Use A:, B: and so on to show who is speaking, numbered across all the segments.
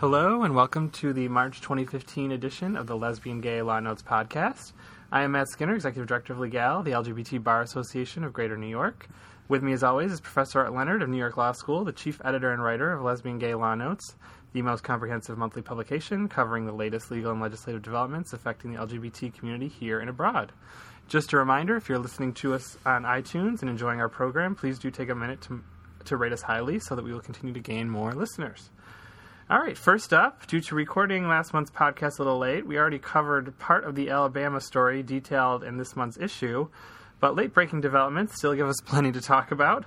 A: Hello, and welcome to the March 2015 edition of the Lesbian Gay Law Notes podcast. I am Matt Skinner, Executive Director of Legal, the LGBT Bar Association of Greater New York. With me, as always, is Professor Art Leonard of New York Law School, the Chief Editor and Writer of Lesbian Gay Law Notes, the most comprehensive monthly publication covering the latest legal and legislative developments affecting the LGBT community here and abroad. Just a reminder if you're listening to us on iTunes and enjoying our program, please do take a minute to, to rate us highly so that we will continue to gain more listeners. All right, first up, due to recording last month's podcast a little late, we already covered part of the Alabama story detailed in this month's issue, but late breaking developments still give us plenty to talk about.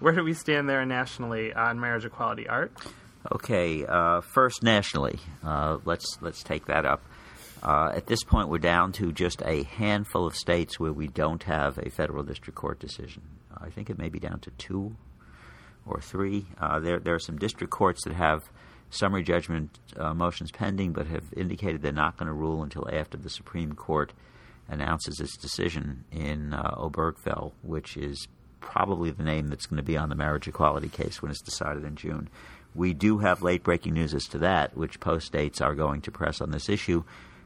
A: Where do we stand there nationally on marriage equality, Art?
B: Okay, uh, first nationally, uh, let's let's take that up. Uh, at this point, we're down to just a handful of states where we don't have a federal district court decision. I think it may be down to two or three. Uh, there there are some district courts that have summary judgment uh, motions pending, but have indicated they're not going to rule until after the Supreme Court announces its decision in uh, Obergefell, which is probably the name that's going to be on the marriage equality case when it's decided in June. We do have late breaking news as to that, which post states are going to press on this issue.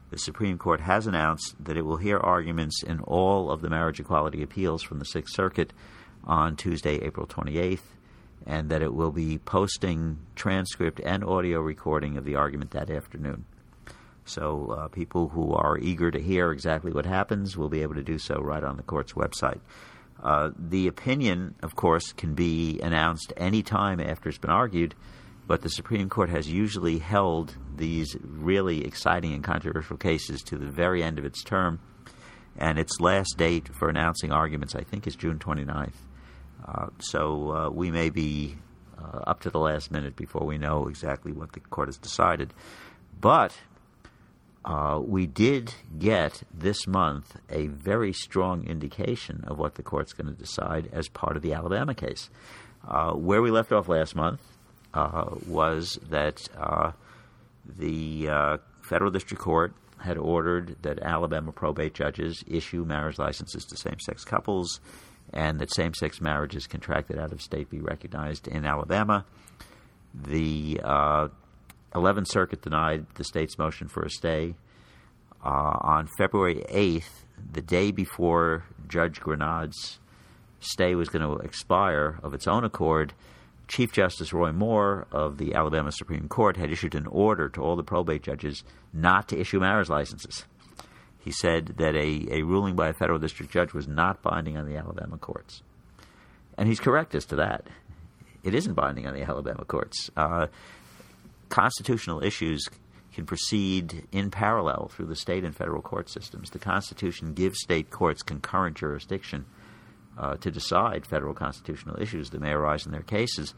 B: The Supreme Court has announced that it will hear arguments in all of the marriage equality appeals from the Sixth Circuit on Tuesday, April 28th and that it will be posting transcript and audio recording of the argument that afternoon. So uh, people who are eager to hear exactly what happens will be able to do so right on the court's website. Uh, the opinion, of course, can be announced any time after it's been argued, but the Supreme Court has usually held these really exciting and controversial cases to the very end of its term, and its last date for announcing arguments, I think, is June 29th. Uh, so uh, we may be uh, up to the last minute before we know exactly what the court has decided. But uh, we did get this month a very strong indication of what the court's going to decide as part of the Alabama case. Uh, where we left off last month was that the federal district court had ordered that Alabama probate judges issue marriage licenses to same sex couples and that same sex marriages contracted out of state be recognized in Alabama. The uh, 11th Circuit denied the state's motion for a stay. Uh, on February 8th, the day before Judge Granade's stay was going to expire of its own accord, Chief Justice Roy Moore of the Alabama Supreme Court had issued an order to all the probate judges not to issue marriage licenses. He said that a, a ruling by a federal district judge was not binding on the Alabama courts. And he's correct as to that. It isn't binding on the Alabama courts. Uh, constitutional issues can proceed in parallel through the state and federal court systems. The Constitution gives state courts concurrent jurisdiction uh, to decide federal constitutional issues that may arise in their cases.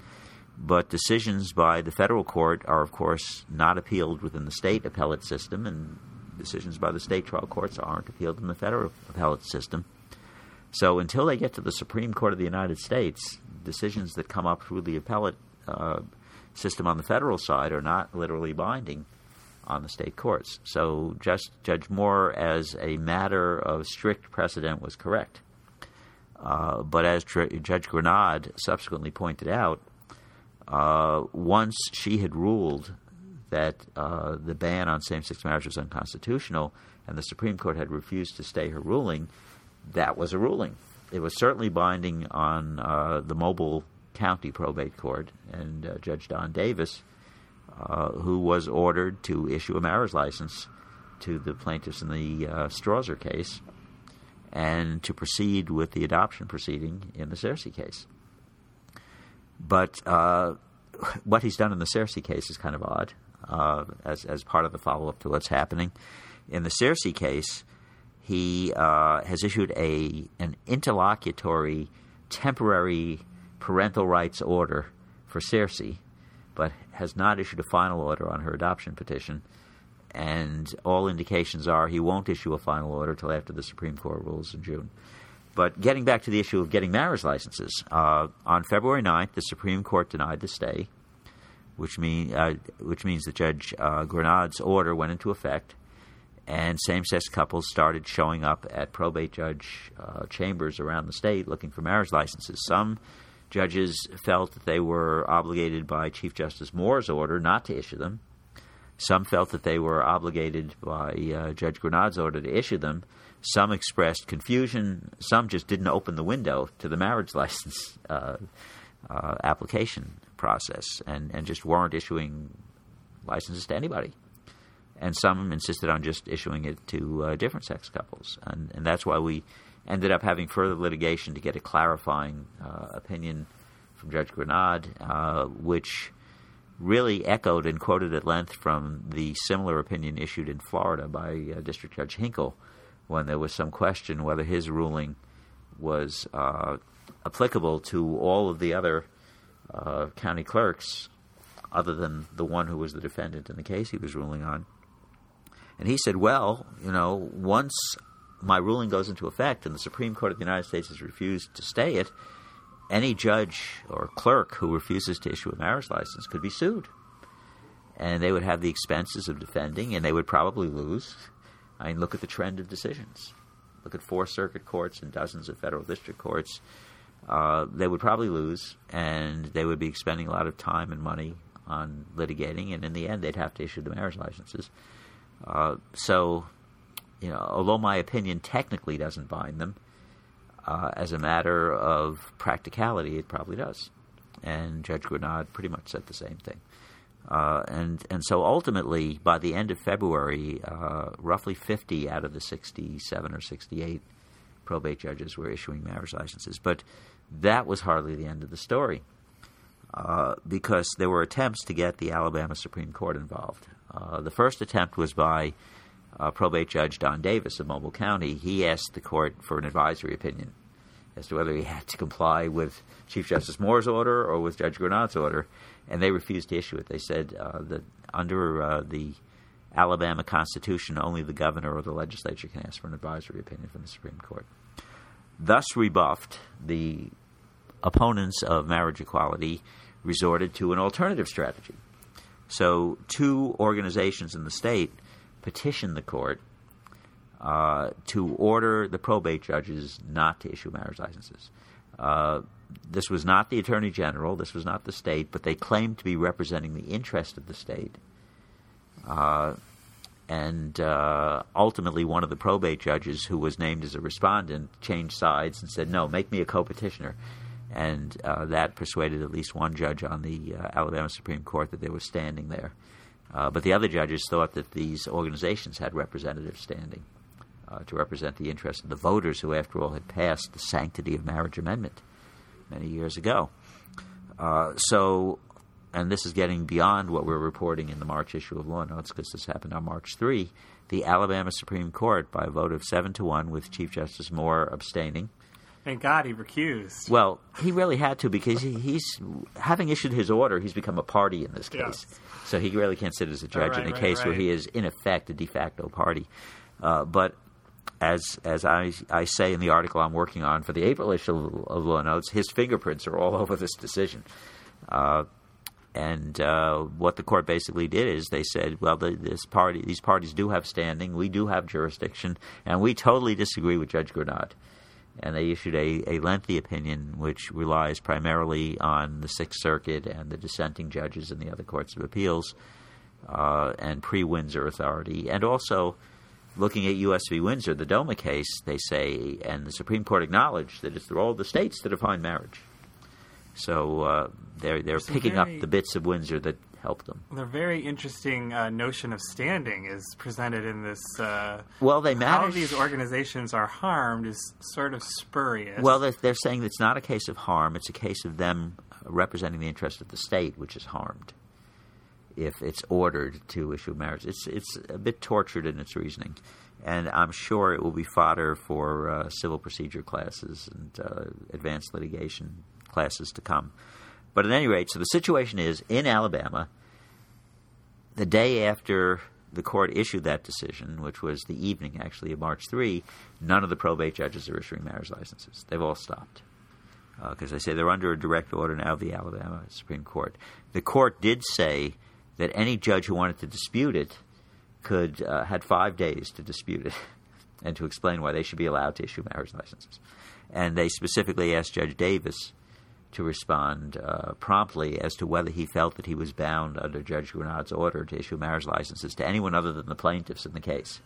B: But decisions by the federal court are, of course, not appealed within the state appellate system, and decisions by the state trial courts aren't appealed in the federal appellate system. So until they get to the Supreme Court of the United States, decisions that come up through the appellate uh, system on the federal side are not literally binding on the state courts. So just Judge Moore, as a matter of strict precedent, was correct. Uh, but as Tr- Judge Granade subsequently pointed out, uh, once she had ruled that uh, the ban on same sex marriage was unconstitutional and the Supreme Court had refused to stay her ruling, that was a ruling. It was certainly binding on uh, the Mobile County Probate Court and uh, Judge Don Davis, uh, who was ordered to issue a marriage license to the plaintiffs in the uh, case and to proceed with the adoption proceeding in the Searcy case. But uh, what he's done in the Searcy case is kind of odd uh, as as part of the follow up to what's happening. In the Searcy case, he uh, has issued a an interlocutory temporary parental rights order for Searcy, but has not issued a final order on her adoption petition. And all indications are he won't issue a final order until after the Supreme Court rules in June. But getting back to the issue of getting marriage licenses, uh, on February 9th, the Supreme Court denied the stay which mean uh, which means that Judge uh, Granade's order went into effect, and same-sex couples started showing up at probate judge uh, chambers around the state looking for marriage licenses. Some judges felt that they were obligated by Chief Justice Moore's order not to issue them. Some felt that they were obligated by uh, Judge Granade's order to issue them. Some expressed confusion. Some just didn't open the window to the marriage license uh, uh, application process and, and just weren't issuing licenses to anybody. And some insisted on just issuing it to uh, different sex couples. And, and that's why we ended up having further litigation to get a clarifying uh, opinion from Judge Granade, uh, which really echoed and quoted at length from the similar opinion issued in Florida by uh, District Judge Hinkle when there was some question whether his ruling was uh, applicable to all of the other uh, county clerks other than the one who was the defendant in the case he was ruling on. And he said, well, you know, once my ruling goes into effect and the Supreme Court of the United States has refused to stay it, any judge or clerk who refuses to issue a marriage license could be sued. And they would have the expenses of defending, and they would probably lose. I mean, look at the trend of decisions. Look at four circuit courts and dozens of federal district courts. Uh, they would probably lose, and they would be expending a lot of time and money on litigating, and in the end, they'd have to issue the marriage licenses. Uh, so, you know, although my opinion technically doesn't bind them, uh, as a matter of practicality, it probably does. And Judge Granade pretty much said the same thing. Uh, and and so ultimately, by the end of February, uh, roughly 50 out of the 67 or 68 probate judges were issuing marriage licenses. But that was hardly the end of the story, uh, because there were attempts to get the Alabama Supreme Court involved. Uh, the first attempt was by uh, probate judge Don Davis of Mobile County. He asked the court for an advisory opinion as to whether he had to comply with Chief Justice Moore's order or with Judge Granade's order, and they refused to issue it. They said uh, that under uh, the Alabama Constitution, only the governor or the legislature can ask for an advisory opinion from the Supreme Court. Thus rebuffed, the opponents of marriage equality resorted to an alternative strategy. So, two organizations in the state petitioned the court uh, to order the probate judges not to issue marriage licenses. Uh, this was not the attorney general, this was not the state, but they claimed to be representing the interest of the state. Uh, and uh, ultimately, one of the probate judges who was named as a respondent changed sides and said, No, make me a co petitioner. And uh, that persuaded at least one judge on the uh, Alabama Supreme Court that they were standing there. but the other judges thought that these organizations had representative standing uh, to represent the interests of the voters who, after all, had passed the Sanctity of Marriage Amendment many years ago. Uh, so, and this is getting beyond what we're reporting in the March issue of Law Notes because this happened on March 3. The Alabama Supreme Court, by a vote of 7 to 1, with Chief Justice Moore abstaining,
A: Thank God he recused.
B: Well, he really had to because he, he's having issued his order. He's become a party in this case,
A: Yes.
B: so he really can't sit as a judge
A: right,
B: in a
A: right,
B: case where he is in effect a de facto party. Uh, but as as I I say in the article I'm working on for the April issue of, Law Notes, his fingerprints are all over this decision. Uh, and uh, what the court basically did is they said, well, the, this party, these parties do have standing, we do have jurisdiction, and we totally disagree with Judge Granade. And they issued a, a lengthy opinion which relies primarily on the Sixth Circuit and the dissenting judges in the other courts of appeals uh, and pre Windsor authority, and also looking at U.S. v. Windsor, the DOMA case, they say, and the Supreme Court acknowledged that it's the role of the states to define marriage. So uh, they're they're
A: It's
B: picking
A: very-
B: up the bits of Windsor that helped them.
A: The very interesting uh, notion of standing is presented in this. Uh,
B: Well, they
A: how these organizations are harmed is sort of spurious.
B: well, they're, they're saying it's not a case of harm; it's a case of them representing the interest of the state, which is harmed if it's ordered to issue marriage. It's it's a bit tortured in its reasoning, and I'm sure it will be fodder for uh, civil procedure classes and uh, advanced litigation classes to come. But at any rate, so the situation is in Alabama, the day after the court issued that decision, which was the evening actually of March 3, none of the probate judges are issuing marriage licenses. They've all stopped. Because they say they're under a direct order now of the Alabama Supreme Court. The court did say that any judge who wanted to dispute it could uh, had five days to dispute it and to explain why they should be allowed to issue marriage licenses. And they specifically asked Judge Davis to respond uh, promptly as to whether he felt that he was bound under Judge Granade's order to issue marriage licenses to anyone other than the plaintiffs in the case.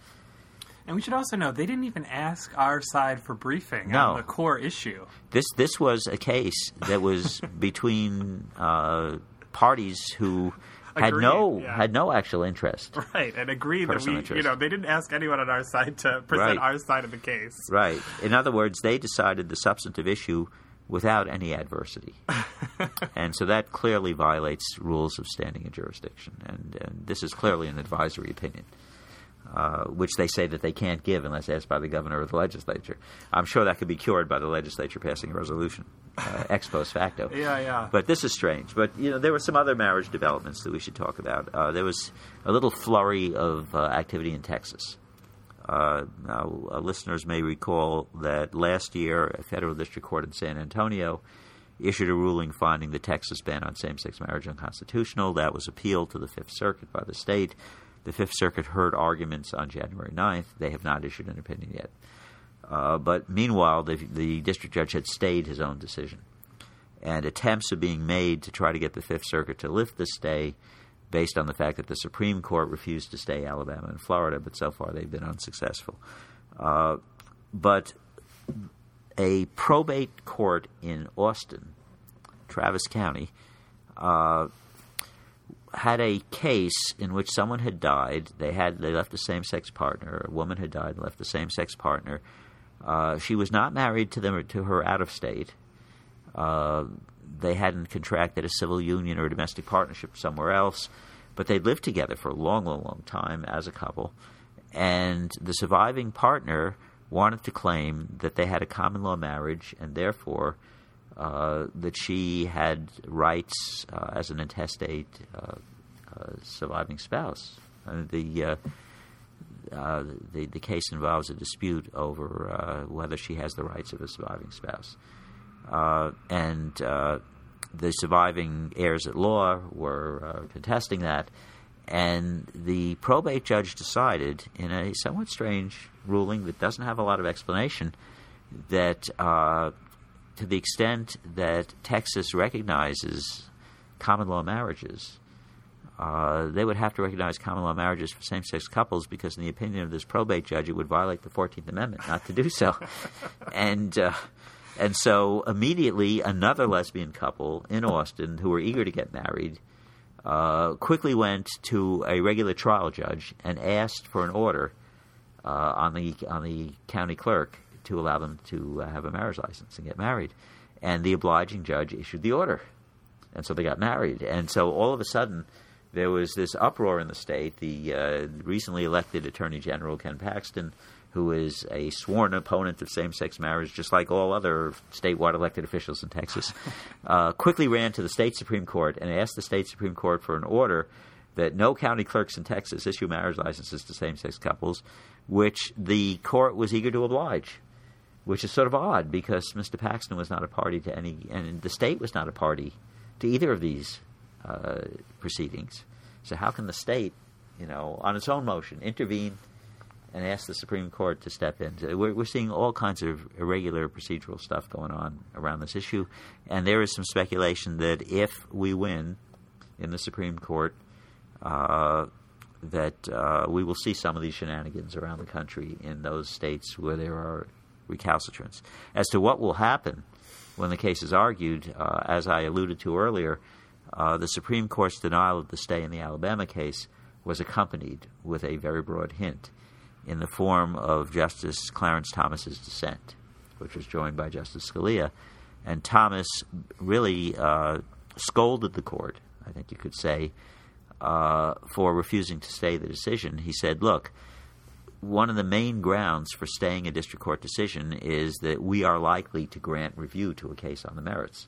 A: And we should also know they didn't even ask our side for briefing
B: No.
A: on the core issue.
B: This this was a case that was between uh, parties who had
A: Agreed,
B: no
A: yeah.
B: had no actual interest.
A: Right, and agreed that we,
B: interest.
A: you know, they didn't ask anyone on our side to present
B: Right.
A: our side of the case.
B: Right. In other words, they decided the substantive issue without any adversity. and so that clearly violates rules of standing and jurisdiction. And, and this is clearly an advisory opinion, uh, which they say that they can't give unless asked by the governor or the legislature. I'm sure that could be cured by the legislature passing a resolution, uh, ex post facto.
A: Yeah, yeah.
B: But this is strange. But you know, there were some other marriage developments that we should talk about. Uh, there was a little flurry of uh, activity in Texas. Uh, now, uh, listeners may recall that last year, a federal district court in San Antonio issued a ruling finding the Texas ban on same-sex marriage unconstitutional. That was appealed to the Fifth Circuit by the state. The Fifth Circuit heard arguments on January 9th. They have not issued an opinion yet. Uh, but meanwhile, the, the district judge had stayed his own decision. And attempts are being made to try to get the Fifth Circuit to lift the stay based on the fact that the Supreme Court refused to stay Alabama and Florida, but so far they've been unsuccessful. Uh, but a probate court in Austin, Travis County, uh, had a case in which someone had died. They had they left a same sex partner. A woman had died and left a same sex partner. Uh, she was not married to them to her out of state. They hadn't contracted a civil union or a domestic partnership somewhere else, but they'd lived together for a long, long, long time as a couple. And the surviving partner wanted to claim that they had a common law marriage and therefore uh, that she had rights uh, as an intestate uh, uh, surviving spouse. Uh, the uh, the the case involves a dispute over whether she has the rights of a surviving spouse, and uh, the surviving heirs at law were uh, contesting that, and the probate judge decided, in a somewhat strange ruling that doesn't have a lot of explanation, that uh, to the extent that Texas recognizes common law marriages, uh, they would have to recognize common law marriages for same sex couples because, in the opinion of this probate judge, it would violate the 14th Amendment not to do so. and, uh, and so immediately, another lesbian couple in Austin who were eager to get married uh, quickly went to a regular trial judge and asked for an order uh, on the on the county clerk to allow them to uh, have a marriage license and get married. And the obliging judge issued the order, and so they got married. And so all of a sudden, there was this uproar in the state. The uh, recently elected Attorney General Ken Paxton, who is a sworn opponent of same-sex marriage, just like all other statewide elected officials in Texas, uh, quickly ran to the state Supreme Court and asked the state Supreme Court for an order that no county clerks in Texas issue marriage licenses to same-sex couples, which the court was eager to oblige. Which is sort of odd because Mr. Paxton was not a party to any, and the state was not a party to either of these uh, proceedings. So how can the state, you know, on its own motion, intervene and ask the Supreme Court to step in? We're, we're seeing all kinds of irregular procedural stuff going on around this issue, and there is some speculation that if we win in the Supreme Court, uh, that uh, we will see some of these shenanigans around the country in those states where there are recalcitrants. As to what will happen when the case is argued, uh, as I alluded to earlier, uh, the Supreme Court's denial of the stay in the Alabama case was accompanied with a very broad hint in the form of Justice Clarence Thomas's dissent, which was joined by Justice Scalia. And Thomas really uh, scolded the court, I think you could say, uh, for refusing to stay the decision. He said, look, one of the main grounds for staying a district court decision is that we are likely to grant review to a case on the merits.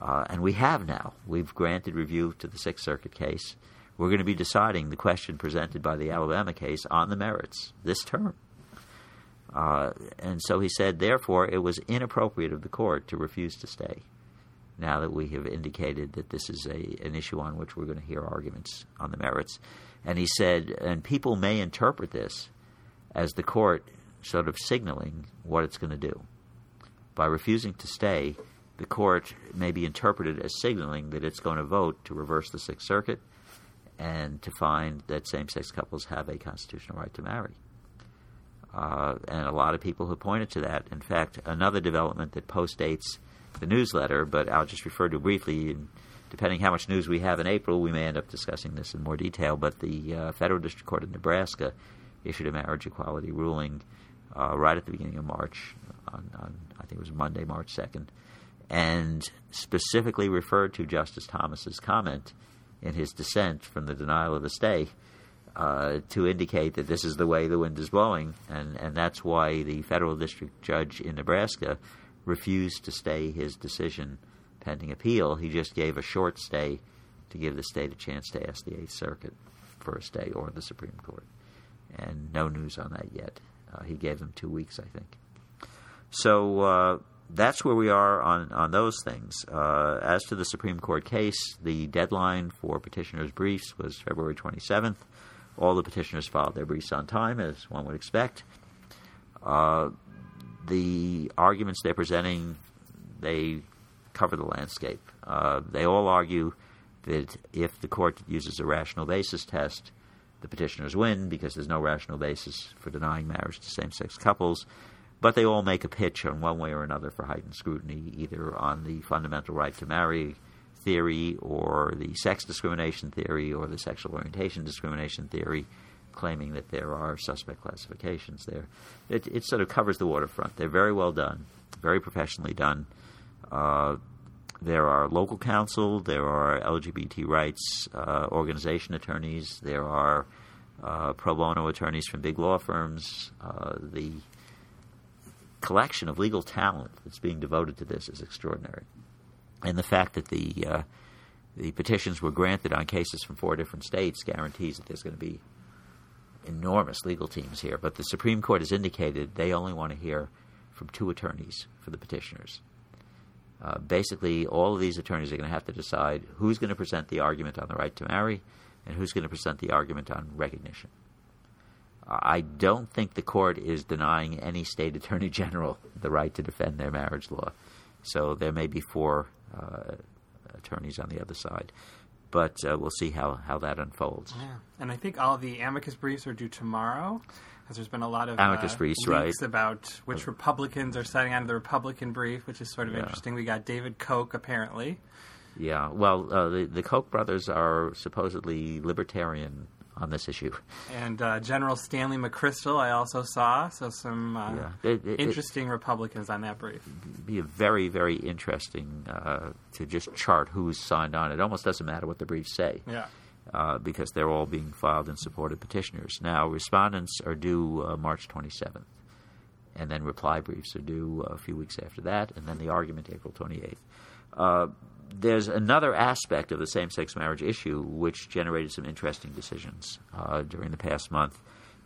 B: Uh, and we have now. We've granted review to the Sixth Circuit case. We're going to be deciding the question presented by the Alabama case on the merits this term. Uh, and so he said, therefore, it was inappropriate of the court to refuse to stay. Now that we have indicated that this is a an issue on which we're going to hear arguments on the merits, and he said, and people may interpret this as the court sort of signaling what it's going to do by refusing to stay. the court may be interpreted as signaling that it's going to vote to reverse the Sixth Circuit and to find that same sex couples have a constitutional right to marry. Uh, and a lot of people have pointed to that. In fact, another development that postdates the newsletter, but I'll just refer to briefly. Depending how much news we have in April, we may end up discussing this in more detail. But the uh, Federal District Court of Nebraska issued a marriage equality ruling uh, right at the beginning of March, on, on, I think it was Monday, March 2nd, and specifically referred to Justice Thomas's comment in his dissent from the denial of the stay uh, to indicate that this is the way the wind is blowing, and, and that's why the federal district judge in Nebraska refused to stay his decision pending appeal. He just gave a short stay to give the state a chance to ask the Eighth Circuit for a stay or the Supreme Court. And no news on that yet. Uh, he gave them two weeks, I think. So uh, that's where we are on, on those things. Uh, as to the Supreme Court case, the deadline for petitioners' briefs was February 27th. All the petitioners filed their briefs on time, as one would expect. Uh, the arguments they're presenting, they cover the landscape. Uh, they all argue that if the court uses a rational basis test, the petitioners win because there's no rational basis for denying marriage to same sex couples. But they all make a pitch on one way or another for heightened scrutiny, either on the fundamental right to marry theory or the sex discrimination theory or the sexual orientation discrimination theory, claiming that there are suspect classifications there. It, it sort of covers the waterfront. They're very well done, very professionally done. Uh, there are local counsel, there are LGBT rights uh, organization attorneys, there are uh, pro bono attorneys from big law firms. Uh, the collection of legal talent that's being devoted to this is extraordinary. And the fact that the uh, the petitions were granted on cases from four different states guarantees that there's going to be enormous legal teams here. But the Supreme Court has indicated they only want to hear from two attorneys for the petitioners. Uh, basically, all of these attorneys are going to have to decide who's going to present the argument on the right to marry and who's going to present the argument on recognition. I don't think the court is denying any state attorney general the right to defend their marriage law. So there may be four uh, attorneys on the other side. But uh, we'll see how, how that unfolds.
A: Yeah. And I think all the amicus briefs are due tomorrow, because there's been a lot of
B: amicus
A: uh,
B: briefs,
A: right?
B: Uh,
A: about which Republicans are signing on to the Republican brief, which is sort of
B: yeah.
A: interesting. We got David Koch, apparently.
B: Yeah, well, uh, the, the Koch brothers are supposedly libertarian on this issue.
A: And uh, General Stanley McChrystal, I also saw. So some uh,
B: yeah. it, it,
A: interesting it, Republicans on that brief.
B: Be a very, very interesting uh, to just chart who's signed on. It almost doesn't matter what the briefs say.
A: Yeah.
B: Uh, because they're all being filed in support of petitioners. Now, respondents are due uh, March 27th, and then reply briefs are due a few weeks after that, and then the argument April 28th uh, there's another aspect of the same sex marriage issue which generated some interesting decisions uh, during the past month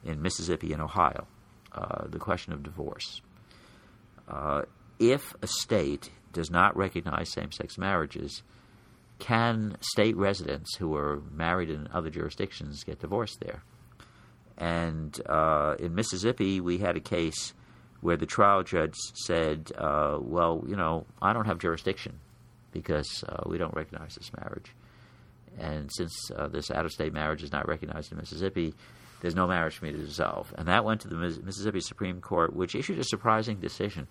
B: in Mississippi and Ohio uh, the question of divorce. Uh, if a state does not recognize same sex marriages, can state residents who are married in other jurisdictions get divorced there? And uh, in Mississippi, we had a case where the trial judge said, uh, Well, you know, I don't have jurisdiction because uh, we don't recognize this marriage. And since uh, this out of state marriage is not recognized in Mississippi, there's no marriage for me to dissolve. And that went to the Mississippi Supreme Court, which issued a surprising decision.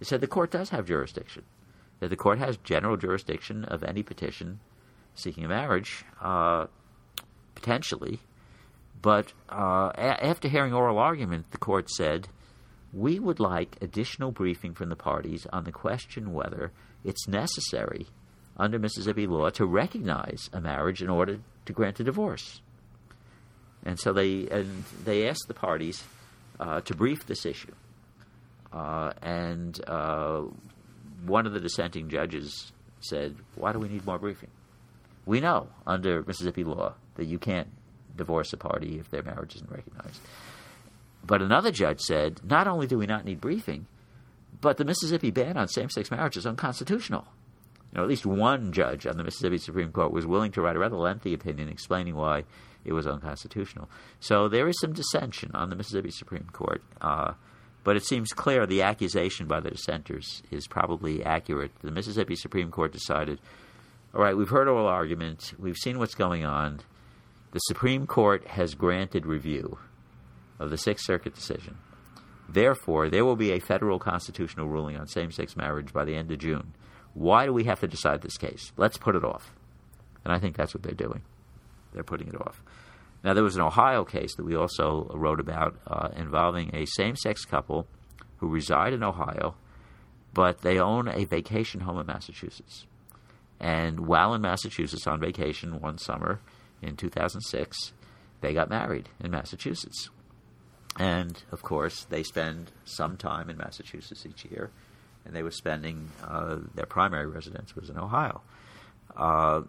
B: It said the court does have jurisdiction, that the court has general jurisdiction of any petition seeking a marriage, uh, potentially. But uh, a- after hearing oral argument, the court said, we would like additional briefing from the parties on the question whether it's necessary under Mississippi law to recognize a marriage in order to grant a divorce. And so they and they asked the parties uh, to brief this issue. Uh, and uh, one of the dissenting judges said, "Why do we need more briefing? We know under Mississippi law that you can't divorce a party if their marriage isn't recognized." But another judge said, "Not only do we not need briefing, but the Mississippi ban on same sex marriage is unconstitutional. You know, at least one judge on the Mississippi Supreme Court was willing to write a rather lengthy opinion explaining why it was unconstitutional. So there is some dissension on the Mississippi Supreme Court. Uh, But it seems clear the accusation by the dissenters is probably accurate. The Mississippi Supreme Court decided, all right, we've heard oral argument, we've seen what's going on. The Supreme Court has granted review of the Sixth Circuit decision. Therefore, there will be a federal constitutional ruling on same sex marriage by the end of June. Why do we have to decide this case? Let's put it off. And I think that's what they're doing. They're putting it off. Now, there was an Ohio case that we also wrote about uh, involving a same sex couple who reside in Ohio, but they own a vacation home in Massachusetts. And while in Massachusetts on vacation one summer in 2006, they got married in Massachusetts. And of course, they spend some time in Massachusetts each year, and they were spending uh, their primary residence was in Ohio. Uh,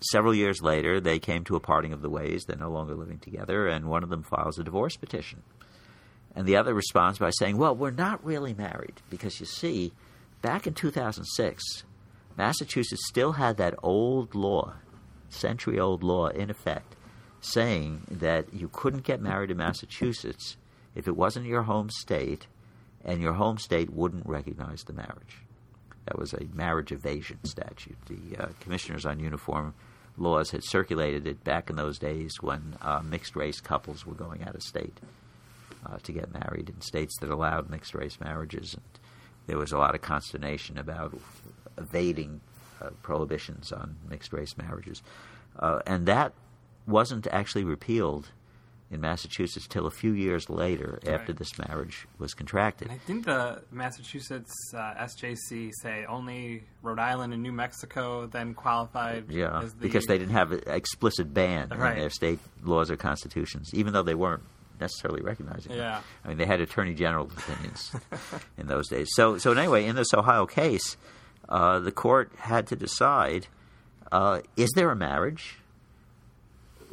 B: several years later, they came to a parting of the ways. They're no longer living together, and one of them files a divorce petition. And the other responds by saying, Well, we're not really married because you see, back in 2006, Massachusetts still had that old law, century old law in effect, saying that you couldn't get married in Massachusetts if it wasn't your home state and your home state wouldn't recognize the marriage. That was a marriage evasion statute. The uh, commissioners on uniform laws had circulated it back in those days when uh, mixed race couples were going out of state uh, to get married in states that allowed mixed race marriages. And there was a lot of consternation about evading uh, prohibitions on mixed race marriages. Uh, and that wasn't actually repealed in Massachusetts till a few years later after
A: Right.
B: this marriage was contracted.
A: And I think the Massachusetts uh, SJC say only Rhode Island and New Mexico then qualified.
B: Yeah,
A: as the,
B: because they didn't have an explicit ban
A: Right.
B: in their state laws or constitutions, even though they weren't necessarily recognizing them.
A: Yeah.
B: I mean, they had attorney general opinions in those days. So, so anyway, in this Ohio case, uh, the court had to decide: uh, is there a marriage?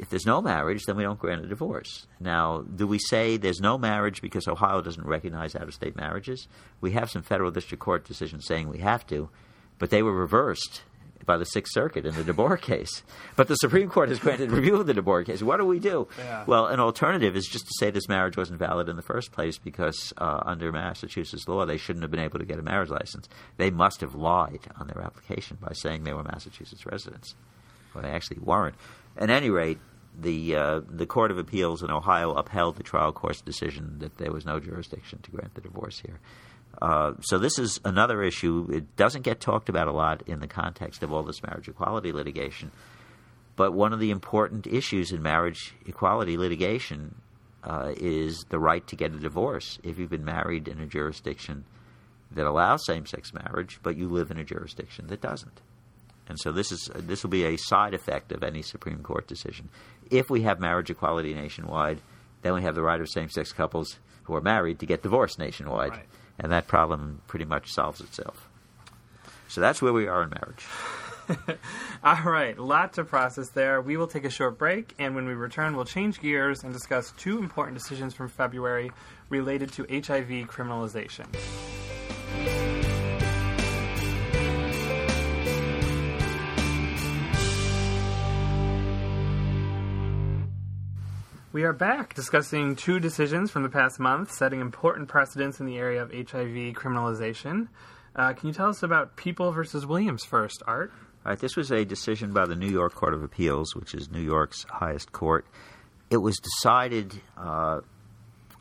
B: If there's no marriage, then we don't grant a divorce. Now, do we say there's no marriage because Ohio doesn't recognize out-of-state marriages? We have some federal district court decisions saying we have to, but they were reversed by the Sixth Circuit in the DeBoer case. But the Supreme Court has granted review of the DeBoer case. What do we do?
A: Yeah.
B: Well, an alternative is just to say this marriage wasn't valid in the first place because uh, under Massachusetts law they shouldn't have been able to get a marriage license. They must have lied on their application by saying they were Massachusetts residents. Well, they actually weren't. At any rate, the uh, the Court of Appeals in Ohio upheld the trial court's decision that there was no jurisdiction to grant the divorce here. Uh, so this is another issue. It doesn't get talked about a lot in the context of all this marriage equality litigation. But one of the important issues in marriage equality litigation uh, is the right to get a divorce if you've been married in a jurisdiction that allows same-sex marriage, but you live in a jurisdiction that doesn't. And so this is this will be a side effect of any Supreme Court decision. If we have marriage equality nationwide, then we have the right of same-sex couples who are married to get divorced nationwide,
A: Right.
B: and that problem pretty much solves itself. So that's where we are in marriage.
A: All right, lot to process there. We will take a short break, and when we return, we'll change gears and discuss two important decisions from February related to HIV criminalization. We are back discussing two decisions from the past month setting important precedents in the area of HIV criminalization. Uh, can you tell us about People versus Williams first, Art?
B: All right, this was a decision by the New York Court of Appeals, which is New York's highest court. It was decided uh,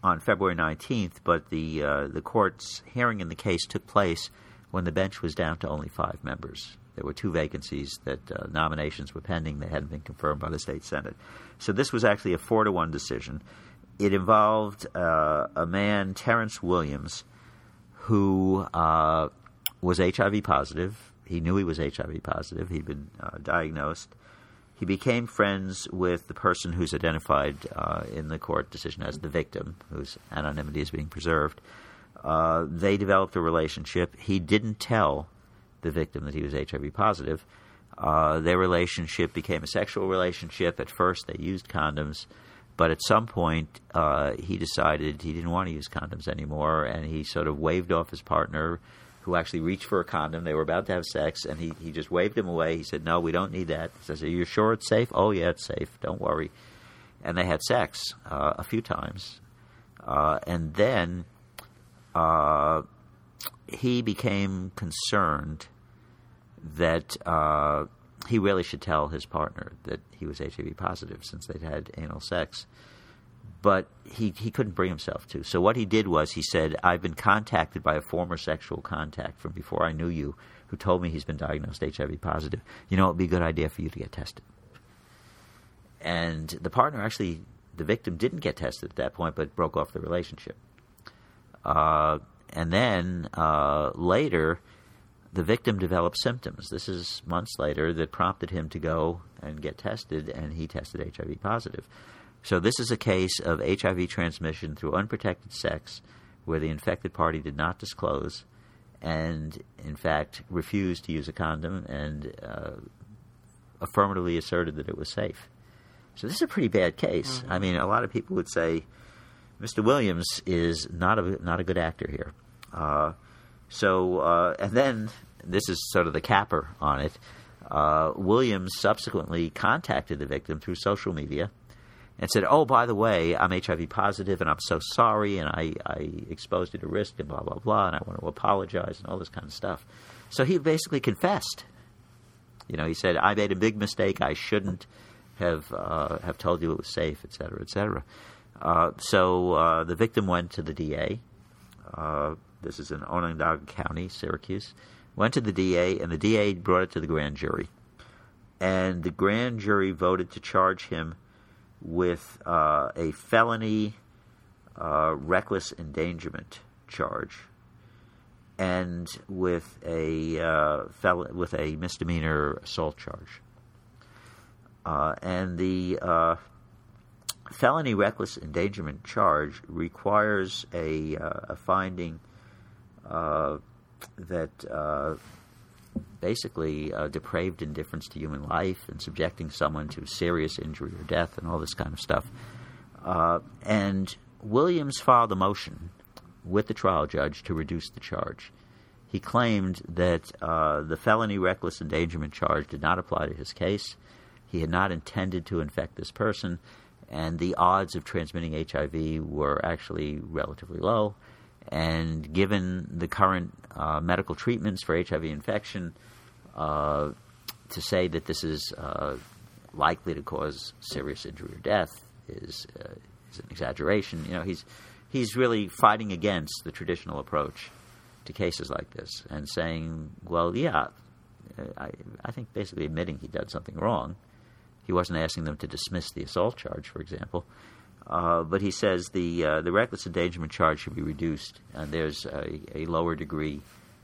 B: on February 19th, but the uh, the court's hearing in the case took place when the bench was down to only five members. There were two vacancies that uh, nominations were pending; they hadn't been confirmed by the state senate. So this was actually a four to one decision. It involved uh, a man, Terrence Williams, who uh, was HIV positive. He knew he was HIV positive. He'd been uh, diagnosed. He became friends with the person who's identified uh, in the court decision as the victim, whose anonymity is being preserved. Uh, they developed a relationship. He didn't tell the victim that he was HIV positive. Uh, their relationship became a sexual relationship. At first, they used condoms, but at some point, uh, he decided he didn't want to use condoms anymore, and he sort of waved off his partner, who actually reached for a condom. They were about to have sex, and he, he just waved him away. He said, "No, we don't need that." He says, "Are you sure it's safe?" "Oh, yeah, it's safe. Don't worry." And they had sex uh, a few times, uh, and then uh, he became concerned that uh, he really should tell his partner that he was HIV positive since they'd had anal sex. But he, he couldn't bring himself to. So what he did was he said, I've been contacted by a former sexual contact from before I knew you who told me he's been diagnosed HIV positive. You know, it would be a good idea for you to get tested. And the partner actually, the victim didn't get tested at that point, but broke off the relationship. Uh, and then uh, later, the victim developed symptoms. This is months later that prompted him to go and get tested, and he tested HIV positive. So this is a case of HIV transmission through unprotected sex, where the infected party did not disclose, and in fact refused to use a condom and uh, affirmatively asserted that it was safe. So this is a pretty bad case. Mm-hmm. I mean, a lot of people would say Mr. Williams is not a not a good actor here. Uh, so, uh, and then this is sort of the capper on it. Uh, Williams subsequently contacted the victim through social media and said, "Oh, by the way, I'm HIV positive, and I'm so sorry, and I, I exposed you to risk, and blah blah blah, and I want to apologize, and all this kind of stuff." So he basically confessed. You know, he said, "I made a big mistake. I shouldn't have uh, have told you it was safe, et cetera, et cetera." Uh, so uh, the victim went to the DA. This is in Onondaga County, Syracuse. Went to the DA, and the DA brought it to the grand jury. And the grand jury voted to charge him with uh, a felony uh, reckless endangerment charge and with a uh, fel- with a misdemeanor assault charge. Uh, and the uh, felony reckless endangerment charge requires a, uh, a finding that uh, basically uh, depraved indifference to human life and subjecting someone to serious injury or death and all this kind of stuff. Uh, and Williams filed a motion with the trial judge to reduce the charge. He claimed that uh, the felony reckless endangerment charge did not apply to his case. He had not intended to infect this person, and the odds of transmitting HIV were actually relatively low. And given the current uh, medical treatments for HIV infection, uh, to say that this is uh, likely to cause serious injury or death is uh, is an exaggeration. You know, he's he's really fighting against the traditional approach to cases like this and saying, well, yeah, I, I think basically admitting he did something wrong. He wasn't asking them to dismiss the assault charge, for example. Uh, but he says the uh, the reckless endangerment charge should be reduced, and there's a, a, lower degree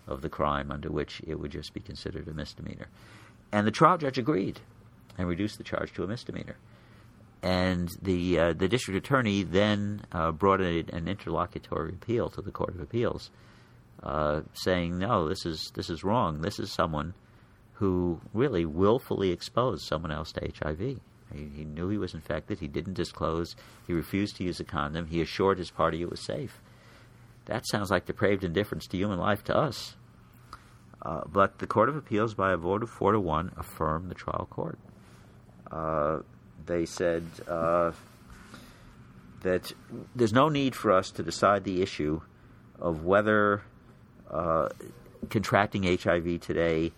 B: of the crime under which it would just be considered a misdemeanor. And the trial judge agreed and reduced the charge to a misdemeanor. And the uh, the district attorney then uh, brought an interlocutory appeal to the court of appeals, uh, saying, "No, this is this is wrong. This is someone who really willfully exposed someone else to HIV." He, he knew he was infected. He didn't disclose. He refused to use a condom. He assured his party it was safe. That sounds like depraved indifference to human life to us. Uh, but the Court of Appeals, by a vote of four to one, affirmed the trial court. Uh, they said uh, that there's no need for us to decide the issue of whether uh, contracting HIV today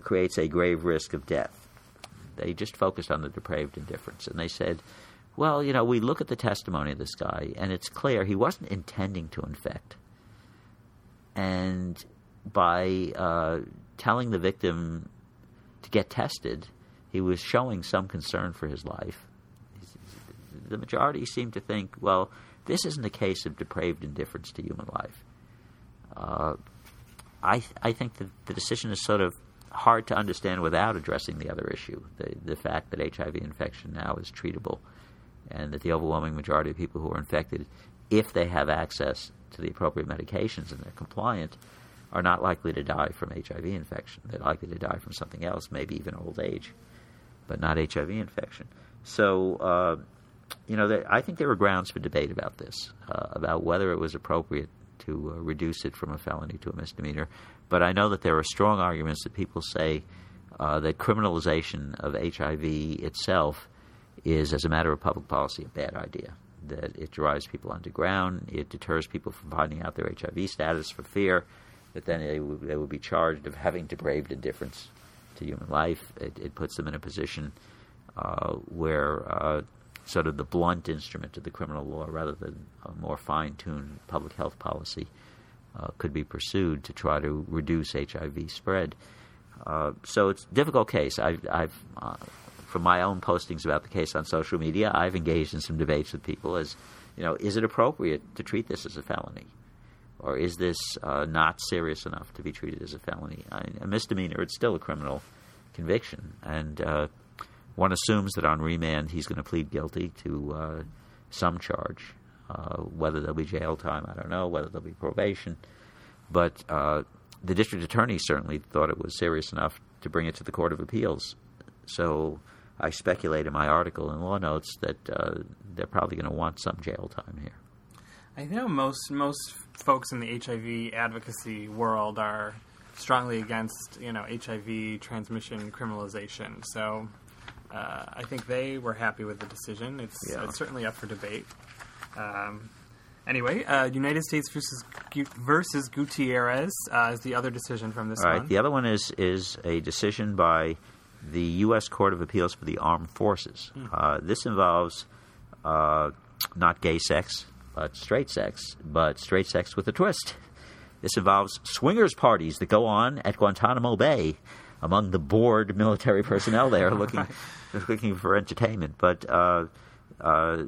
B: creates a grave risk of death. They just focused on the depraved indifference. And they said, well, you know, we look at the testimony of this guy, and it's clear he wasn't intending to infect. And by uh, telling the victim to get tested, he was showing some concern for his life. The majority seem to think, well, this isn't a case of depraved indifference to human life. Uh, I, I think that the decision is sort of hard to understand without addressing the other issue the, the fact that HIV infection now is treatable and that the overwhelming majority of people who are infected, if they have access to the appropriate medications and they're compliant, are not likely to die from HIV infection. They're likely to die from something else, maybe even old age, but not HIV infection. So, uh, you know, I think there were grounds for debate about this, uh, about whether it was appropriate to uh, reduce it from a felony to a misdemeanor. But I know that there are strong arguments that people say uh, that criminalization of HIV itself is, as a matter of public policy, a bad idea. that it drives people underground. It deters people from finding out their HIV status for fear that then they would, they be charged of having depraved indifference to human life. It, it puts them in a position uh, where uh, sort of the blunt instrument of the criminal law, rather than a more fine-tuned public health policy, uh, could be pursued to try to reduce HIV spread. Uh, so it's a difficult case. I've, I've uh, from my own postings about the case on social media, I've engaged in some debates with people as, you know, is it appropriate to treat this as a felony? Or is this uh, not serious enough to be treated as a felony? I, a misdemeanor, it's still a criminal conviction. And uh, one assumes that on remand he's going to plead guilty to uh, some charge. Uh, whether there'll be jail time, I don't know. Whether there'll be probation. But uh, the district attorney certainly thought it was serious enough to bring it to the Court of Appeals. So I speculate in my article in Law Notes that uh, they're probably going to want some jail time here.
A: I know most most folks in the HIV advocacy world are strongly against you know HIV transmission criminalization. So uh, I think they were happy with the decision. It's,
B: Yeah.
A: it's certainly up for debate. Um, anyway, uh, United States versus Gu- versus Gutierrez uh, is the other decision from this
B: All right.
A: one.
B: The other one is is a decision by the U.S. Court of Appeals for the Armed Forces. Uh, this involves uh, not gay sex, but straight sex, but straight sex with a twist. This involves swingers parties that go on at Guantanamo Bay among the bored military personnel there looking looking for entertainment. But uh, uh,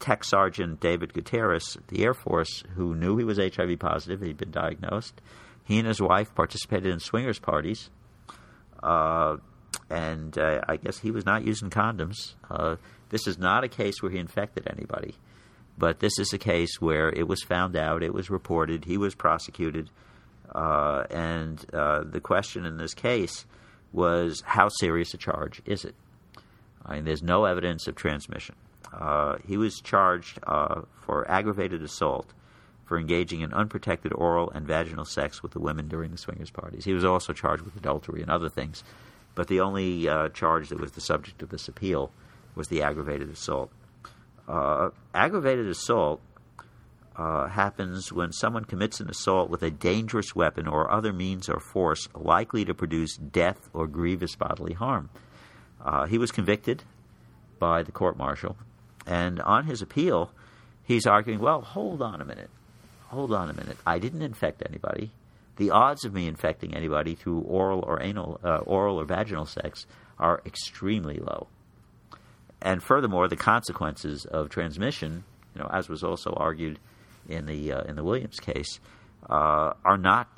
B: Tech Sergeant David Gutierrez, the Air Force, who knew he was HIV positive, he'd been diagnosed. He and his wife participated in swingers parties, uh, and uh, I guess he was not using condoms. Uh, this is not a case where he infected anybody, but this is a case where it was found out, it was reported, he was prosecuted, uh, and uh, the question in this case was how serious a charge is it? I mean, there's no evidence of transmission. Uh, he was charged uh, for aggravated assault for engaging in unprotected oral and vaginal sex with the women during the swingers parties. He was also charged with adultery and other things, but the only uh, charge that was the subject of this appeal was the aggravated assault. Uh, aggravated assault uh, happens when someone commits an assault with a dangerous weapon or other means or force likely to produce death or grievous bodily harm. Uh, he was convicted by the court martial, and on his appeal, he's arguing, well, hold on a minute. Hold on a minute. I didn't infect anybody. The odds of me infecting anybody through oral or anal, uh, oral or vaginal sex are extremely low. And furthermore, the consequences of transmission, you know, as was also argued in the uh, in the Williams case, uh, are not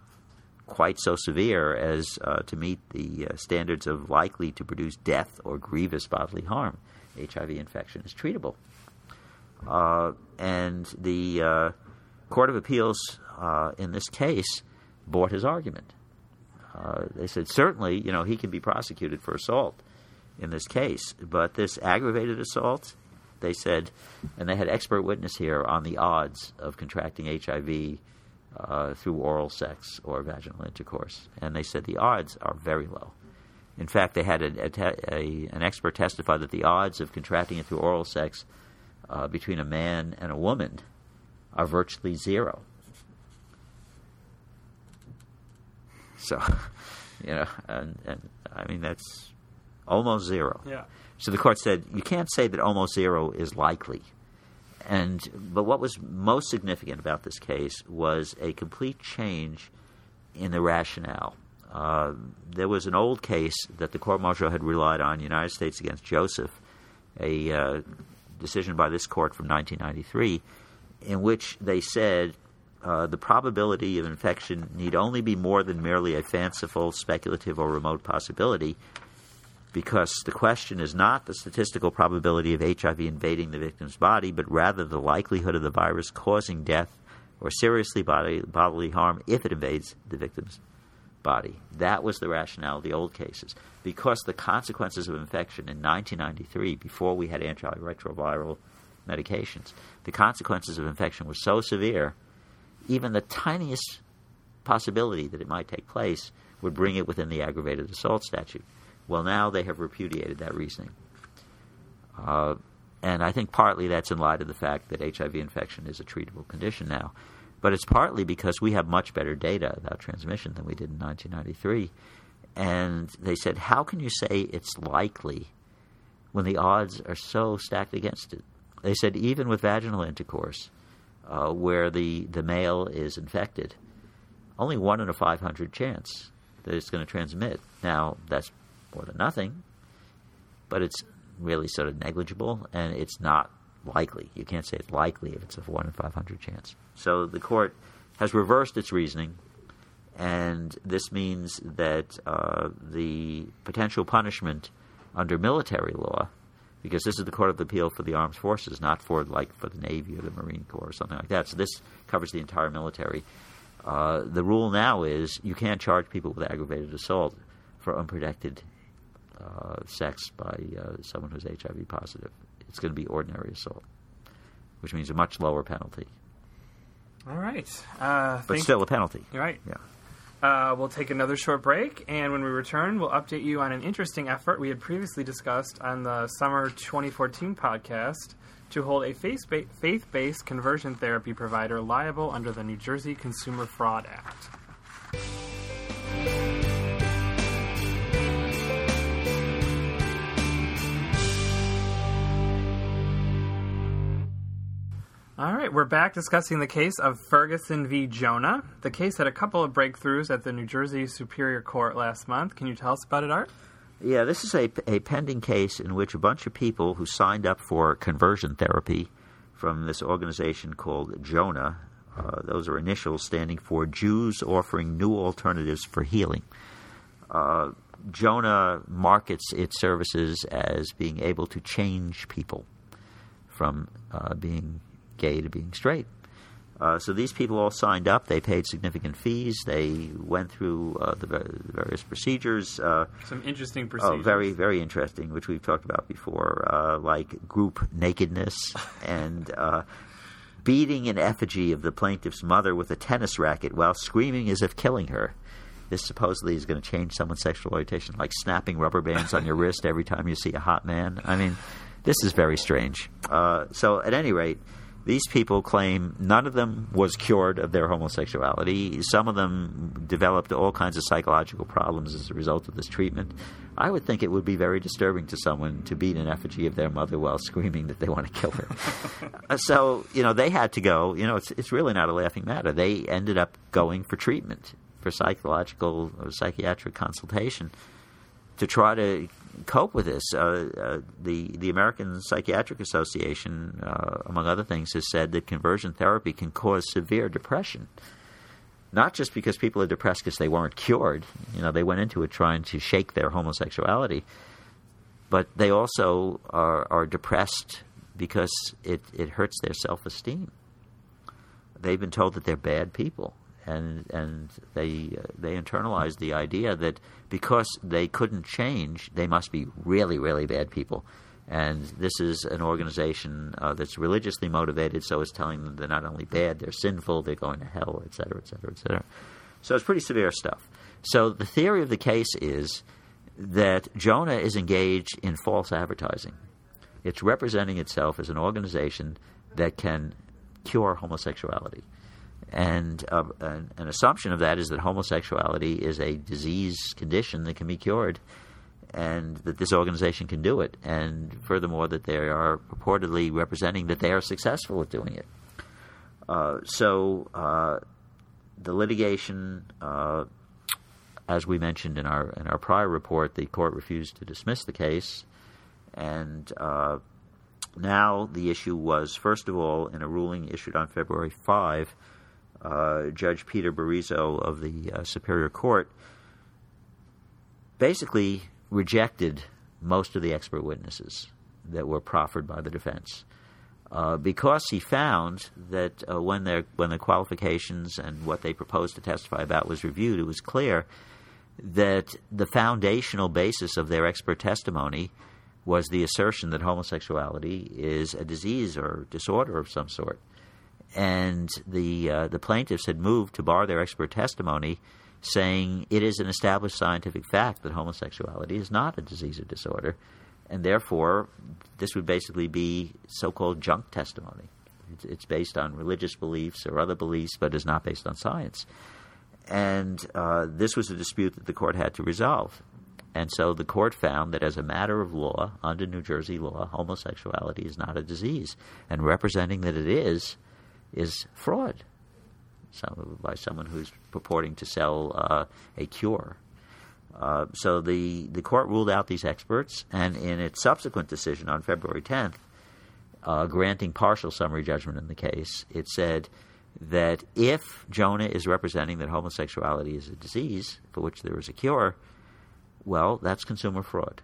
B: quite so severe as uh, to meet the uh, standards of likely to produce death or grievous bodily harm. HIV infection is treatable. Uh, and the uh, Court of Appeals uh, in this case bought his argument. Uh, they said certainly, you know, he can be prosecuted for assault in this case, but this aggravated assault, they said, and they had expert witness here on the odds of contracting HIV uh, through oral sex or vaginal intercourse, and they said the odds are very low. In fact, they had a, a, a, an expert testify that the odds of contracting it through oral sex uh, between a man and a woman are virtually zero. So, you know, and, and I mean that's almost zero.
A: Yeah.
B: So the court said you can't say that almost zero is likely. And but what was most significant about this case was a complete change in the rationale. Uh, there was an old case that the court martial had relied on, United States against Joseph, a uh, decision by this court from 1993, in which they said uh, the probability of infection need only be more than merely a fanciful, speculative, or remote possibility, because the question is not the statistical probability of HIV invading the victim's body, but rather the likelihood of the virus causing death or seriously bodily harm if it invades the victim's body. That was the rationale of the old cases. Because the consequences of infection in 1993, before we had antiretroviral medications, the consequences of infection were so severe, even the tiniest possibility that it might take place would bring it within the aggravated assault statute. Well, now they have repudiated that reasoning. Uh, and I think partly that's in light of the fact that HIV infection is a treatable condition now. But it's partly because we have much better data about transmission than we did in 1993. And they said, how can you say it's likely when the odds are so stacked against it? They said, even with vaginal intercourse, uh, where the, the male is infected, only one in a 500 chance that it's going to transmit. Now, that's more than nothing, but it's really sort of negligible, and it's not likely. You can't say it's likely if it's a 1 in 500 chance. So the court has reversed its reasoning, and this means that uh, the potential punishment under military law, because this is the Court of Appeal for the Armed Forces, not for like for the Navy or the Marine Corps or something like that. So this covers the entire military. Uh, the rule now is you can't charge people with aggravated assault for unprotected uh, sex by uh, someone who's HIV positive. It's going to be ordinary assault, which means a much lower penalty.
A: All right. Uh,
B: but still a penalty.
A: You're right.
B: Yeah.
A: Uh, we'll take another short break, and when we return, we'll update you on an interesting effort we had previously discussed on the summer 2014 podcast to hold a faith based conversion therapy provider liable under the New Jersey Consumer Fraud Act. All right, we're back discussing the case of Ferguson v. Jonah. The case had a couple of breakthroughs at the New Jersey Superior Court last month. Can you tell us about it, Art?
B: Yeah, this is a, a pending case in which a bunch of people who signed up for conversion therapy from this organization called Jonah, uh, those are initials standing for Jews Offering New Alternatives for Healing. Uh, Jonah markets its services as being able to change people from uh, being gay to being straight. Uh, so these people all signed up. They paid significant fees. They went through uh, the, the, various procedures. Uh,
A: Some interesting procedures.
B: Oh, very, very interesting, which we've talked about before, uh, like group nakedness and uh, beating an effigy of the plaintiff's mother with a tennis racket while screaming as if killing her. This supposedly is going to change someone's sexual orientation, like snapping rubber bands on your wrist every time you see a hot man. I mean, this is very strange. Uh, so, at any rate, these people claim none of them was cured of their homosexuality. Some of them developed all kinds of psychological problems as a result of this treatment. I would think it would be very disturbing to someone to beat an effigy of their mother while screaming that they want to kill her. Uh, so, you know, they had to go. You know, it's, it's really not a laughing matter. They ended up going for treatment, for psychological or psychiatric consultation to try to cope with this. Uh, uh, the the American Psychiatric Association, uh, among other things, has said that conversion therapy can cause severe depression. Not just because people are depressed because they weren't cured, you know, they went into it trying to shake their homosexuality, but they also are, are depressed because it, it hurts their self esteem. They've been told that they're bad people and and they uh, they internalized the idea that because they couldn't change, they must be really really bad people. And this is an organization uh, that's religiously motivated, so it's telling them they're not only bad, they're sinful, they're going to hell, et cetera, et cetera, et cetera. So it's pretty severe stuff. So the theory of the case is that Jonah is engaged in false advertising. It's representing itself as an organization that can cure homosexuality. And uh, an, an, assumption of that is that homosexuality is a disease condition that can be cured, and that this organization can do it. And furthermore, that they are purportedly representing that they are successful at doing it. Uh, so uh, the litigation, uh, as we mentioned in our in our prior report, the court refused to dismiss the case, and uh, now the issue was first of all in a ruling issued on February five Judge Peter Bariso of the uh, Superior Court basically rejected most of the expert witnesses that were proffered by the defense. Uh, because he found that uh, when their when the qualifications and what they proposed to testify about was reviewed, it was clear that the foundational basis of their expert testimony was the assertion that homosexuality is a disease or disorder of some sort and the uh, the plaintiffs had moved to bar their expert testimony, saying it is an established scientific fact that homosexuality is not a disease or disorder, and therefore this would basically be so-called junk testimony. It's, it's based on religious beliefs or other beliefs, but is not based on science. And uh, this was a dispute that the court had to resolve. And so the court found that as a matter of law, under New Jersey law, homosexuality is not a disease. And representing that it is, is fraud some, by someone who's purporting to sell uh, a cure. Uh, so the, the court ruled out these experts, and in its subsequent decision on February 10th, uh, granting partial summary judgment in the case, it said that if Jonah is representing that homosexuality is a disease for which there is a cure, well, that's consumer fraud.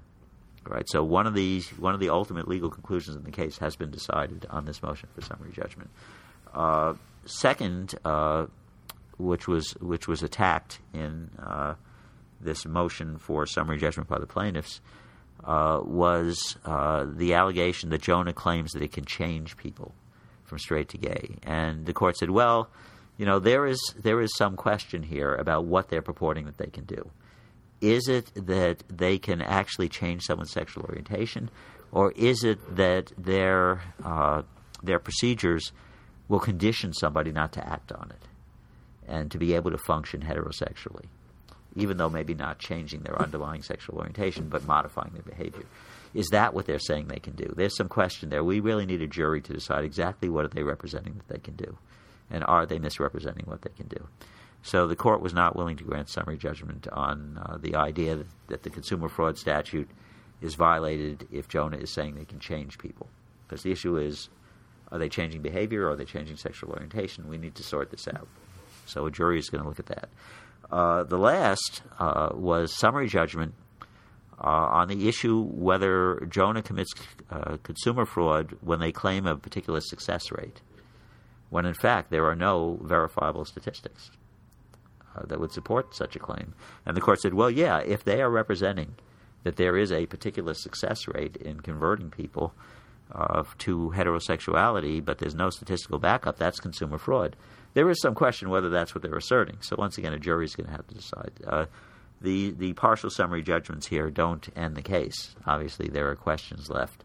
B: Right. So one of these, one of the ultimate legal conclusions in the case has been decided on this motion for summary judgment. Uh, second, uh, which was which was attacked in uh, this motion for summary judgment by the plaintiffs, was the allegation that Jonah claims that it can change people from straight to gay, and the court said, well, you know, there is there is some question here about what they're purporting that they can do. Is it that they can actually change someone's sexual orientation, or is it that their uh, their procedures will condition somebody not to act on it and to be able to function heterosexually, even though maybe not changing their underlying sexual orientation but modifying their behavior? Is that what they're saying they can do? There's some question there. We really need a jury to decide exactly what are they representing that they can do, and are they misrepresenting what they can do? So the court was not willing to grant summary judgment on uh, the idea that, that, the consumer fraud statute is violated if Jonah is saying they can change people. Because the issue is are they changing behavior or are they changing sexual orientation? We need to sort this out. So a jury is going to look at that. Uh, the last uh, was summary judgment uh, on the issue whether Jonah commits uh, consumer fraud when they claim a particular success rate, when in fact there are no verifiable statistics. Uh, that would support such a claim. And the court said, well, yeah, if they are representing that there is a particular success rate in converting people to heterosexuality, but there's no statistical backup, that's consumer fraud. There is some question whether that's what they're asserting. So once again, a jury is going to have to decide. Uh, the the partial summary judgments here don't end the case. Obviously, there are questions left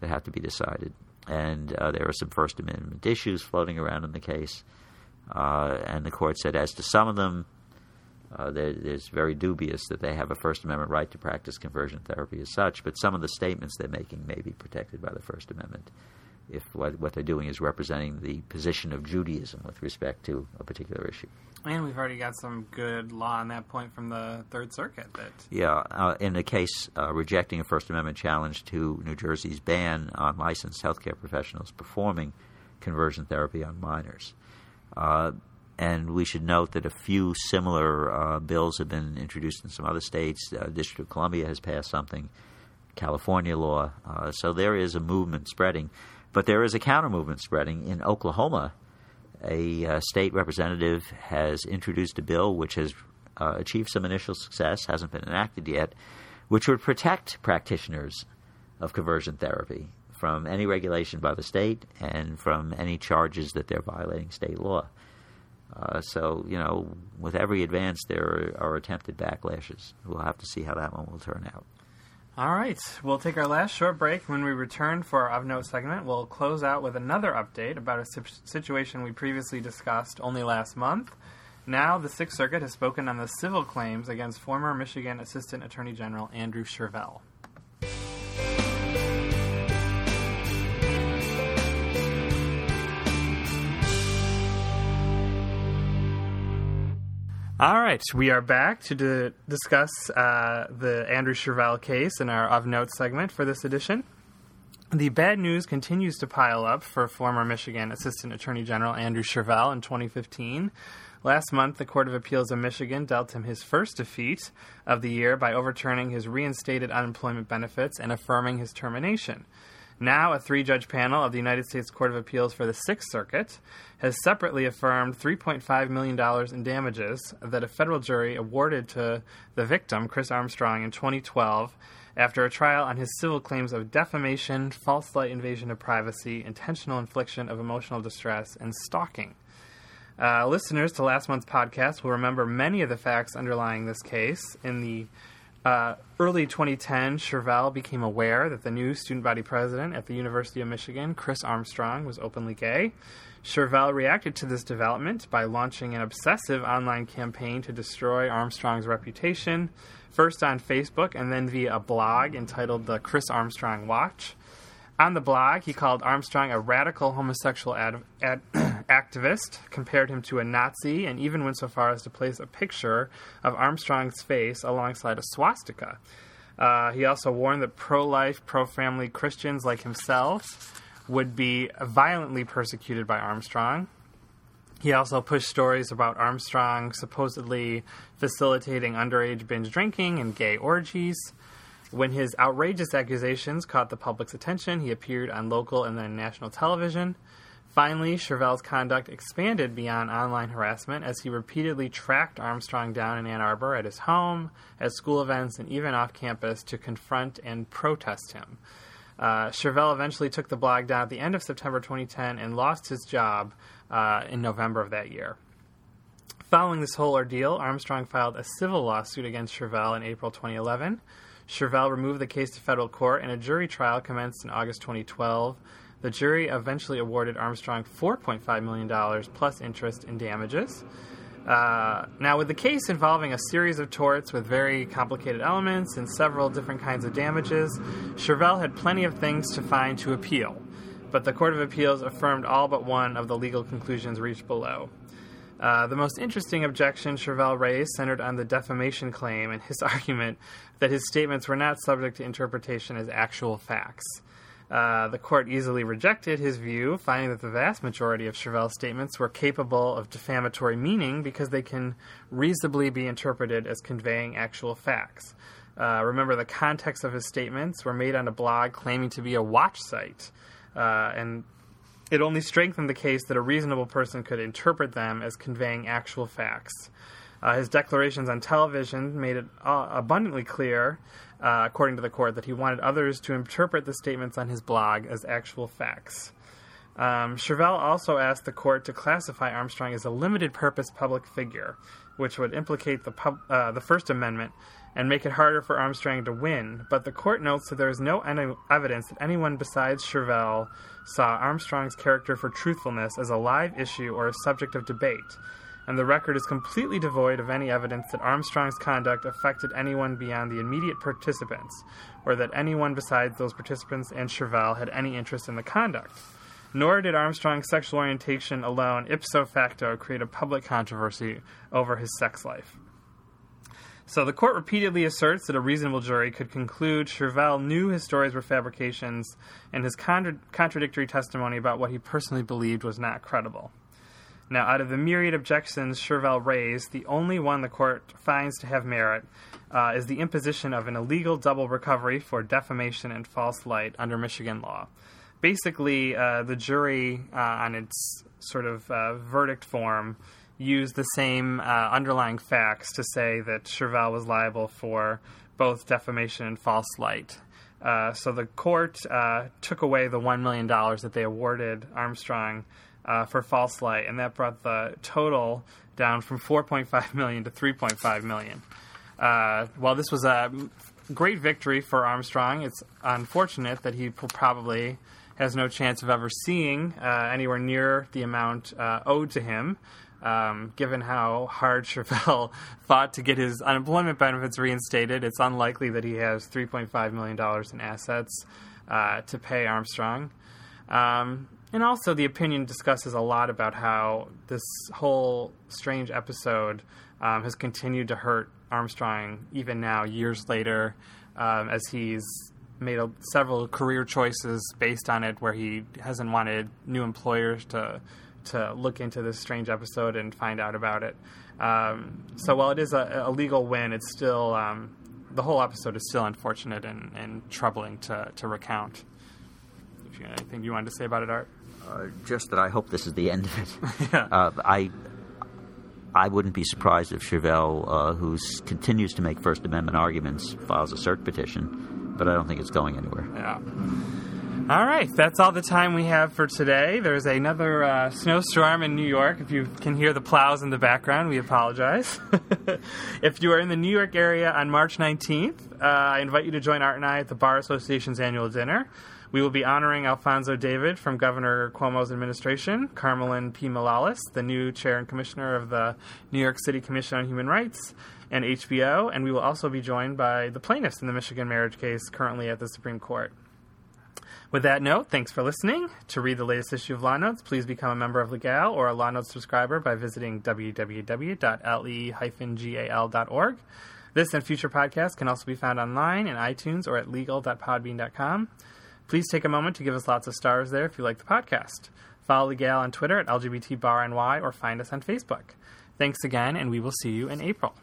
B: that have to be decided, and uh, there are some First Amendment issues floating around in the case. Uh, and the court said, as to some of them, uh, it's very dubious that they have a First Amendment right to practice conversion therapy as such, but some of the statements they're making may be protected by the First Amendment if what, what they're doing is representing the position of Judaism with respect to a particular issue.
A: And we've already got some good law on that point from the Third Circuit. That
B: yeah, uh, in the case uh, rejecting a First Amendment challenge to New Jersey's ban on licensed healthcare professionals performing conversion therapy on minors. Uh, and we should note that a few similar uh, bills have been introduced in some other states. Uh, District of Columbia has passed something, California law. Uh, so there is a movement spreading. But there is a counter movement spreading in Oklahoma. A uh, state representative has introduced a bill which has uh, achieved some initial success, hasn't been enacted yet, which would protect practitioners of conversion therapy from any regulation by the state and from any charges that they're violating state law. Uh, so, you know, with every advance, there are, are, attempted backlashes. We'll have to see how that one will turn out.
A: All right. We'll take our last short break. When we return for our Of Note segment, we'll close out with another update about a situation we previously discussed only last month. Now, the Sixth Circuit has spoken on the civil claims against former Michigan Assistant Attorney General Andrew Shirvell. All right, we are back to d- discuss uh, the Andrew Shirvell case in our of notes segment for this edition. The bad news continues to pile up for former Michigan Assistant Attorney General Andrew Shirvell in 2015. Last month, the Court of Appeals of Michigan dealt him his first defeat of the year by overturning his reinstated unemployment benefits and affirming his termination. Now, a three judge panel of the United States Court of Appeals for the Sixth Circuit has separately affirmed $3.5 million in damages that a federal jury awarded to the victim, Chris Armstrong, in 2012 after a trial on his civil claims of defamation, false light invasion of privacy, intentional infliction of emotional distress, and stalking. Uh, listeners to last month's podcast will remember many of the facts underlying this case. In the Uh, early 2010, Shirvell became aware that the new student body president at the University of Michigan, Chris Armstrong, was openly gay. Shirvell reacted to this development by launching an obsessive online campaign to destroy Armstrong's reputation, first on Facebook and then via a blog entitled The Chris Armstrong Watch. On the blog, he called Armstrong a radical homosexual ad- ad- activist, compared him to a Nazi, and even went so far as to place a picture of Armstrong's face alongside a swastika. Uh, he also warned that pro life, pro family Christians like himself would be violently persecuted by Armstrong. He also pushed stories about Armstrong supposedly facilitating underage binge drinking and gay orgies. When his outrageous accusations caught the public's attention, he appeared on local and then national television. Finally, Shirvell's conduct expanded beyond online harassment as he repeatedly tracked Armstrong down in Ann Arbor at his home, at school events, and even off campus to confront and protest him. Uh, Shirvell eventually took the blog down at the end of September 2010 and lost his job uh, in November of that year. Following this whole ordeal, Armstrong filed a civil lawsuit against Shirvell in April 2011. Shirvell removed the case to federal court, and a jury trial commenced in August 2012. The jury eventually awarded Armstrong $4.5 million plus interest in damages. Uh, now, with the case involving a series of torts with very complicated elements and several different kinds of damages, Shirvell had plenty of things to find to appeal, but the Court of Appeals affirmed all but one of the legal conclusions reached below. Uh, the most interesting objection Shirvell raised centered on the defamation claim and his argument that his statements were not subject to interpretation as actual facts. Uh, the court easily rejected his view, finding that the vast majority of Shirvell's statements were capable of defamatory meaning because they can reasonably be interpreted as conveying actual facts. Uh, remember, the context of his statements were made on a blog claiming to be a watch site, uh, and it only strengthened the case that a reasonable person could interpret them as conveying actual facts. Uh, his declarations on television made it uh, abundantly clear, uh, according to the court, that he wanted others to interpret the statements on his blog as actual facts. Um, Shirvell also asked the court to classify Armstrong as a limited purpose public figure, which would implicate the, pub, uh, the First Amendment and make it harder for Armstrong to win. But the court notes that there is no evidence that anyone besides Shirvell saw Armstrong's character for truthfulness as a live issue or a subject of debate and the record is completely devoid of any evidence that Armstrong's conduct affected anyone beyond the immediate participants, or that anyone besides those participants and Shirvell had any interest in the conduct. Nor did Armstrong's sexual orientation alone ipso facto create a public controversy over his sex life. So the court repeatedly asserts that a reasonable jury could conclude Shirvell knew his stories were fabrications, and his contra- contradictory testimony about what he personally believed was not credible. Now, out of the myriad objections Shirvell raised, the only one the court finds to have merit uh, is the imposition of an illegal double recovery for defamation and false light under Michigan law. Basically, uh, the jury, uh, on its sort of uh, verdict form, used the same uh, underlying facts to say that Shirvell was liable for both defamation and false light. Uh, so the court took away the $1 million that they awarded Armstrong uh, for false light, and that brought the total down from 4.5 million to 3.5 million. Uh, while this was a great victory for Armstrong, it's unfortunate that he probably has no chance of ever seeing uh, anywhere near the amount uh, owed to him. Um, given how hard Shirvell fought to get his unemployment benefits reinstated, it's unlikely that he has $3.5 million in assets uh, to pay Armstrong. Um, and also, the opinion discusses a lot about how this whole strange episode um, has continued to hurt Armstrong even now, years later, um, as he's made a, several career choices based on it, where he hasn't wanted new employers to to look into this strange episode and find out about it. Um, so while it is a, a legal win, it's still um, the whole episode is still unfortunate and, and troubling to, to recount. If you anything you wanted to say about it, Art?
B: Uh, just that I hope this is the end of
A: it. yeah.
B: uh, I I wouldn't be surprised if Shirvell, uh, who continues to make First Amendment arguments, files a cert petition, but I don't think it's going anywhere.
A: Yeah. All right, that's all the time we have for today. There's another uh, snowstorm in New York. If you can hear the plows in the background, we apologize. if you are in the New York area on March 19th, uh, I invite you to join Art and I at the Bar Association's annual dinner. We will be honoring Alfonso David from Governor Cuomo's administration, Carmelyn P. Malalis, the new chair and commissioner of the New York City Commission on Human Rights, and HBO, and we will also be joined by the plaintiffs in the Michigan marriage case currently at the Supreme Court. With that note, thanks for listening. To read the latest issue of Law Notes, please become a member of Legal or a Law Notes subscriber by visiting www.le-gal.org. This and future podcasts can also be found online in iTunes or at legal.podbean.com. Please take a moment to give us lots of stars there if you like the podcast. Follow Legal on Twitter at LGBTBarNY or find us on Facebook. Thanks again, and we will see you in April.